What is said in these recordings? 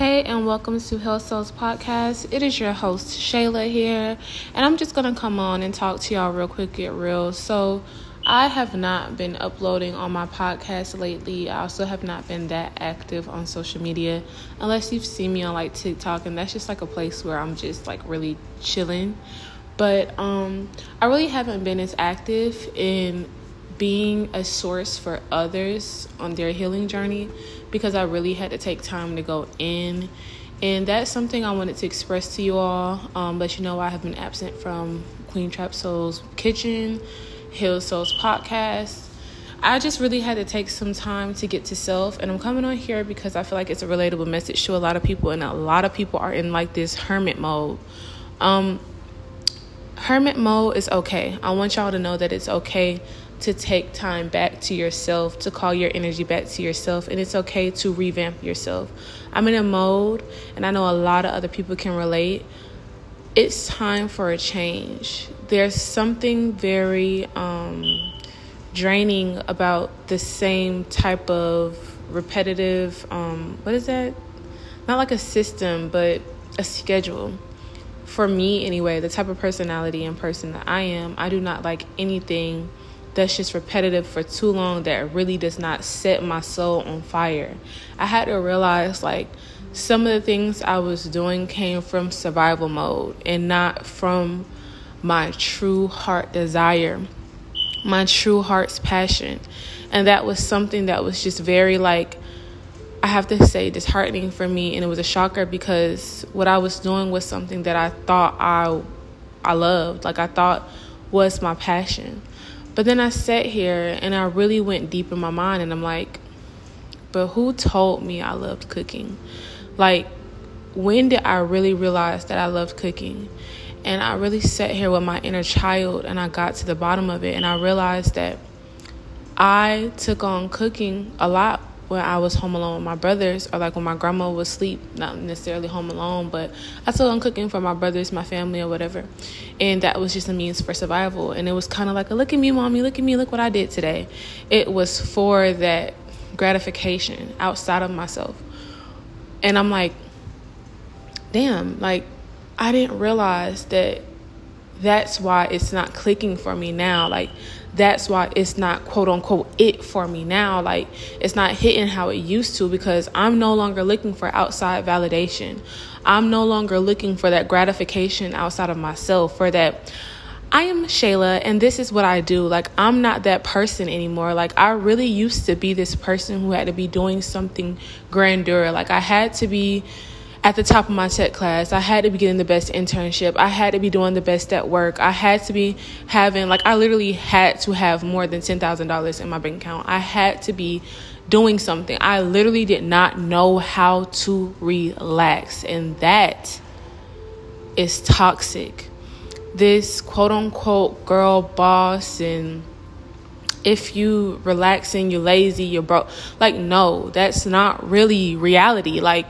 Hey, and welcome to Heal Souls Podcast. It is your host, Shayla, here, and I'm just gonna come on and talk to y'all real quick, get real. So, I have not been uploading on my podcast lately. I also have not been that active on social media, unless you've seen me on like TikTok, and that's just like a place where I'm just like really chilling. But um, I really haven't been as active in being a source for others on their healing journey because I really had to take time to go in. And that's something I wanted to express to you all. Um, but you know, I have been absent from Queen Trap Soul's kitchen, Heal Souls podcast. I just really had to take some time to get to self. And I'm coming on here because I feel like it's a relatable message to a lot of people. And a lot of people are in like this hermit mode. Um, hermit mode is okay. I want y'all to know that it's okay to take time back to yourself, to call your energy back to yourself, and it's okay to revamp yourself. I'm in a mode, and I know a lot of other people can relate. It's time for a change. There's something very um, draining about the same type of repetitive, um, what is that? Not like a system, but a schedule. For me, anyway, the type of personality and person that I am, I do not like anything that's just repetitive for too long that really does not set my soul on fire. I had to realize like some of the things I was doing came from survival mode and not from my true heart desire, my true heart's passion. And that was something that was just very like I have to say disheartening for me and it was a shocker because what I was doing was something that I thought I I loved, like I thought was my passion. But then I sat here and I really went deep in my mind and I'm like, but who told me I loved cooking? Like, when did I really realize that I loved cooking? And I really sat here with my inner child and I got to the bottom of it and I realized that I took on cooking a lot when I was home alone with my brothers, or like when my grandma was asleep, not necessarily home alone, but I still on cooking for my brothers, my family, or whatever. And that was just a means for survival. And it was kind of like a look at me, mommy, look at me, look what I did today. It was for that gratification outside of myself. And I'm like, damn, like, I didn't realize that that's why it's not clicking for me now. Like, that's why it's not quote unquote it for me now. Like it's not hitting how it used to because I'm no longer looking for outside validation. I'm no longer looking for that gratification outside of myself, for that. I am Shayla and this is what I do. Like, I'm not that person anymore. Like, I really used to be this person who had to be doing something grandeur. Like, I had to be at the top of my tech class. I had to be getting the best internship. I had to be doing the best at work. I had to be having, like, I literally had to have more than $10,000 in my bank account. I had to be doing something. I literally did not know how to relax. And that is toxic. This quote unquote girl boss and if you relaxing, you're lazy, you're broke. Like, no, that's not really reality. Like,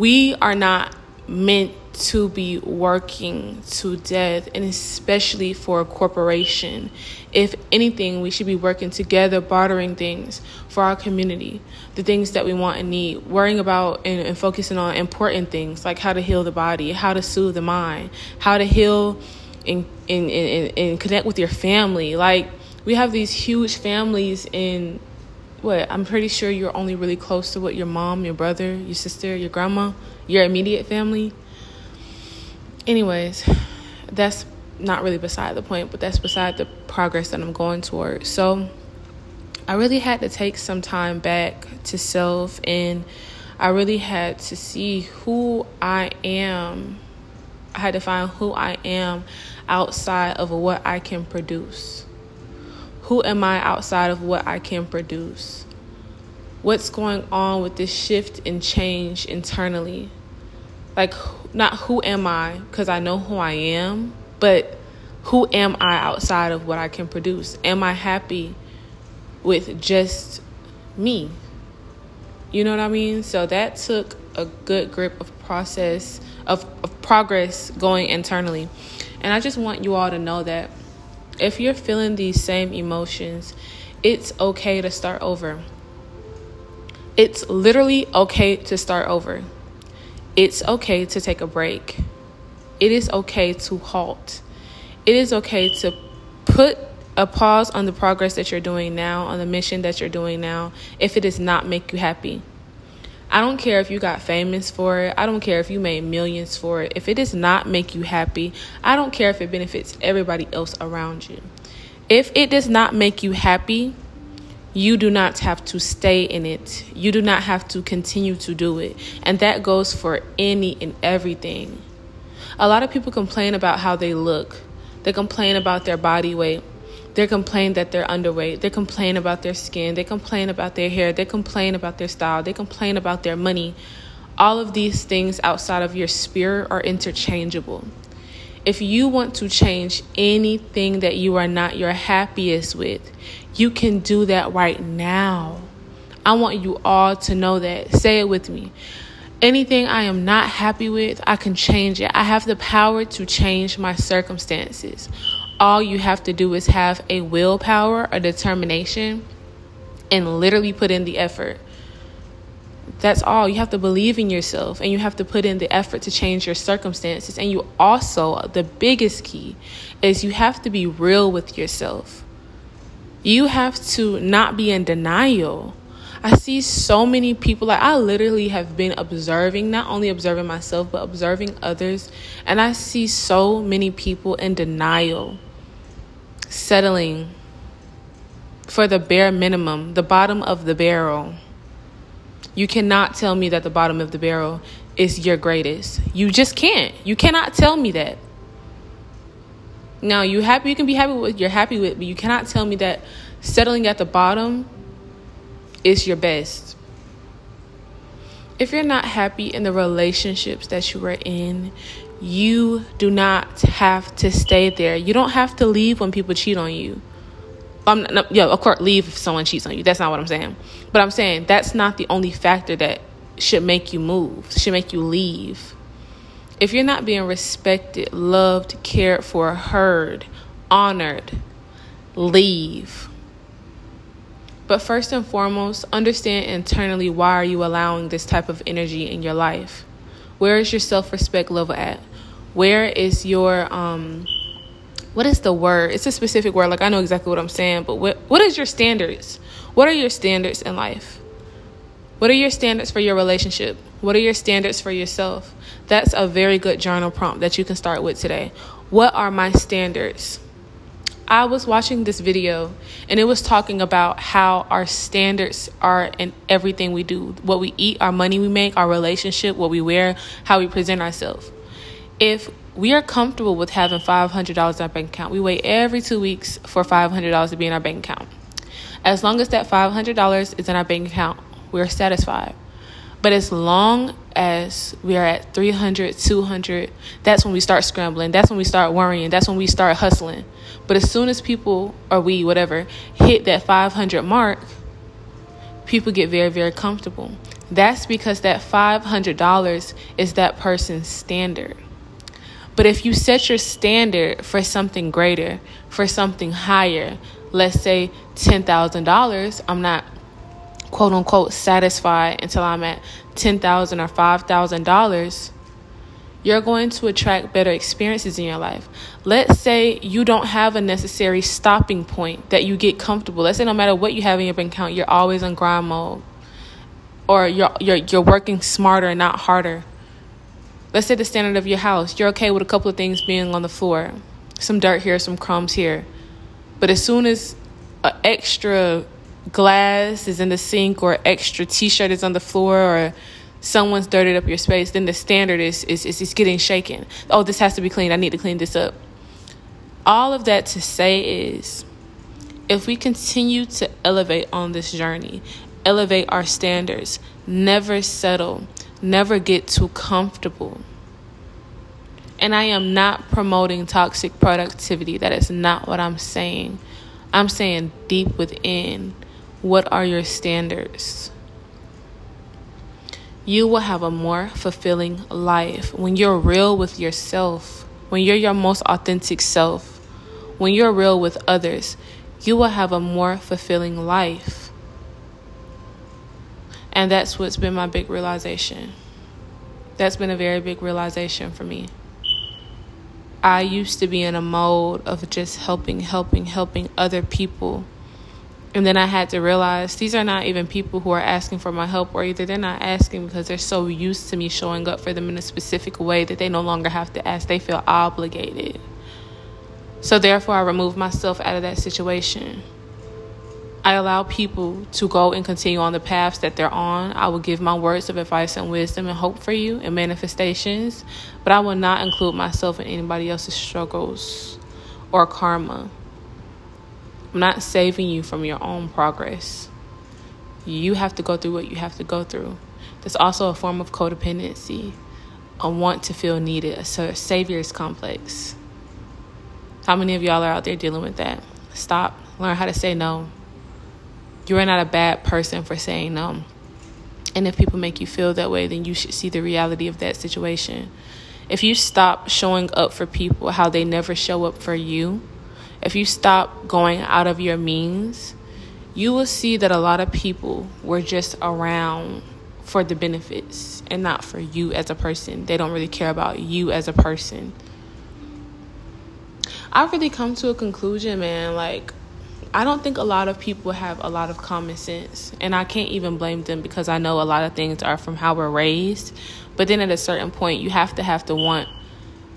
we are not meant to be working to death, and especially for a corporation. If anything, we should be working together, bartering things for our community, the things that we want and need, worrying about and, and focusing on important things like how to heal the body, how to soothe the mind, how to heal and, and, and, and connect with your family. Like, we have these huge families in what I'm pretty sure you're only really close to what your mom, your brother, your sister, your grandma, your immediate family. Anyways, that's not really beside the point, but that's beside the progress that I'm going towards. So I really had to take some time back to self and I really had to see who I am. I had to find who I am outside of what I can produce. Who am I outside of what I can produce? What's going on with this shift and change internally? Like, not who am I, because I know who I am, but who am I outside of what I can produce? Am I happy with just me? You know what I mean? So that took a good grip of process, of, of progress going internally. And I just want you all to know that if you're feeling these same emotions, it's okay to start over. It's literally okay to start over. it's okay to take a break. It is okay to halt. It is okay to put a pause on the progress that you're doing now, on the mission that you're doing now, if it does not make you happy. I don't care if you got famous for it. I don't care if you made millions for it. If it does not make you happy, I don't care if it benefits everybody else around you. If it does not make you happy, you do not have to stay in it. You do not have to continue to do it. And that goes for any and everything. A lot of people complain about how they look, they complain about their body weight. They complain that they're underweight. They complain about their skin. They complain about their hair. They complain about their style. They complain about their money. All of these things outside of your spirit are interchangeable. If you want to change anything that you are not your happiest with, you can do that right now. I want you all to know that. Say it with me. Anything I am not happy with, I can change it. I have the power to change my circumstances all you have to do is have a willpower, a determination, and literally put in the effort. That's all. You have to believe in yourself and you have to put in the effort to change your circumstances. And you also, the biggest key is you have to be real with yourself. You have to not be in denial. I see so many people, like I literally have been observing, not only observing myself, but observing others. And I see so many people in denial settling for the bare minimum, the bottom of the barrel. You cannot tell me that the bottom of the barrel is your greatest. You just can't. You cannot tell me that. Now, you happy you can be happy with what you're happy with, but you cannot tell me that settling at the bottom is your best. If you're not happy in the relationships that you are in, you do not have to stay there. You don't have to leave when people cheat on you. Um, no, yeah, of course, leave if someone cheats on you. That's not what I'm saying. But I'm saying that's not the only factor that should make you move, should make you leave. If you're not being respected, loved, cared for, heard, honored, leave. But first and foremost, understand internally why are you allowing this type of energy in your life? Where is your self-respect level at? where is your um what is the word? It's a specific word like i know exactly what i'm saying but what what is your standards? What are your standards in life? What are your standards for your relationship? What are your standards for yourself? That's a very good journal prompt that you can start with today. What are my standards I was watching this video and it was talking about how our standards are in everything we do what we eat, our money we make, our relationship, what we wear, how we present ourselves if we are comfortable with having $500 in our bank account, we wait every two weeks for $500 to be in our bank account. As long as that $500 is in our bank account, we're satisfied. But as long as we are at 300, 200, that's when we start scrambling. That's when we start worrying. That's when we start hustling. But as soon as people, or we, whatever, hit that 500 mark, people get very, very comfortable. That's because that $500 is that person's standard. But if you set your standard for something greater, for something higher, let's say $10,000, I'm not quote unquote satisfied until I'm at 10,000 or $5,000, you're going to attract better experiences in your life. Let's say you don't have a necessary stopping point that you get comfortable. Let's say no matter what you have in your bank account, you're always in grind mode. Or you're you're you're working smarter, and not harder let's say the standard of your house, you're okay with a couple of things being on the floor, some dirt here, some crumbs here. But as soon as an extra glass is in the sink or extra t-shirt is on the floor or someone's dirted up your space, then the standard is, is, is, is getting shaken. Oh, this has to be cleaned. I need to clean this up. All of that to say is if we continue to elevate on this journey, elevate our standards, never settle, never get too comfortable. And I am not promoting toxic productivity. That is not what I'm saying. I'm saying deep within, what are your standards? You will have a more fulfilling life when you're real with yourself, when you're your most authentic self, when you're real with others. You will have a more fulfilling life. And that's what's been my big realization. That's been a very big realization for me. I used to be in a mode of just helping, helping, helping other people. And then I had to realize these are not even people who are asking for my help, or either they're not asking because they're so used to me showing up for them in a specific way that they no longer have to ask. They feel obligated. So, therefore, I remove myself out of that situation. I allow people to go and continue on the paths that they're on. I will give my words of advice and wisdom and hope for you and manifestations, but I will not include myself in anybody else's struggles or karma. I'm not saving you from your own progress. You have to go through what you have to go through. That's also a form of codependency, a want to feel needed, a savior's complex. How many of y'all are out there dealing with that? Stop. Learn how to say no. You are not a bad person for saying no. And if people make you feel that way, then you should see the reality of that situation. If you stop showing up for people how they never show up for you, if you stop going out of your means, you will see that a lot of people were just around for the benefits and not for you as a person. They don't really care about you as a person. I've really come to a conclusion, man. Like, I don't think a lot of people have a lot of common sense, and I can't even blame them because I know a lot of things are from how we're raised. But then at a certain point, you have to have to want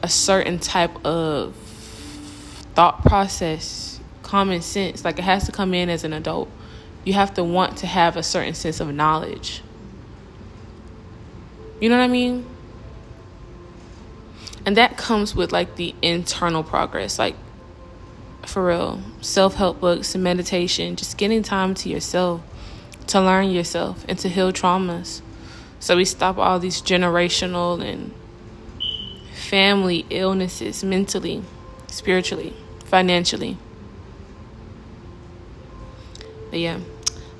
a certain type of thought process, common sense. Like it has to come in as an adult. You have to want to have a certain sense of knowledge. You know what I mean? And that comes with like the internal progress. Like for real. Self help books and meditation, just getting time to yourself, to learn yourself, and to heal traumas. So we stop all these generational and family illnesses mentally, spiritually, financially. But yeah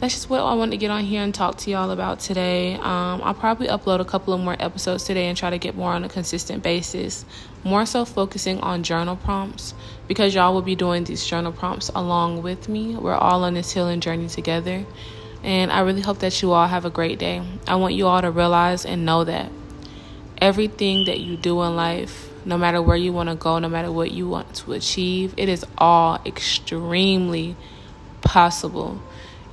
that's just what I wanted to get on here and talk to y'all about today. Um, I'll probably upload a couple of more episodes today and try to get more on a consistent basis. More so focusing on journal prompts because y'all will be doing these journal prompts along with me. We're all on this healing journey together. And I really hope that you all have a great day. I want you all to realize and know that everything that you do in life, no matter where you want to go, no matter what you want to achieve, it is all extremely possible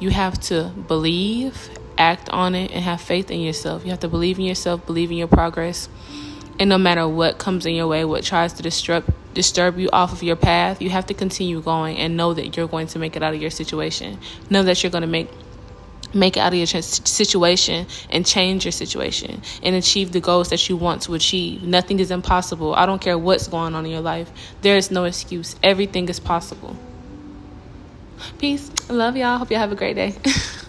you have to believe, act on it, and have faith in yourself. You have to believe in yourself, believe in your progress. And no matter what comes in your way, what tries to disrupt, disturb you off of your path, you have to continue going and know that you're going to make it out of your situation. Know that you're going to make make it out of your situation and change your situation and achieve the goals that you want to achieve. Nothing is impossible. I don't care what's going on in your life. There is no excuse. Everything is possible. Peace. Love y'all. Hope y'all have a great day.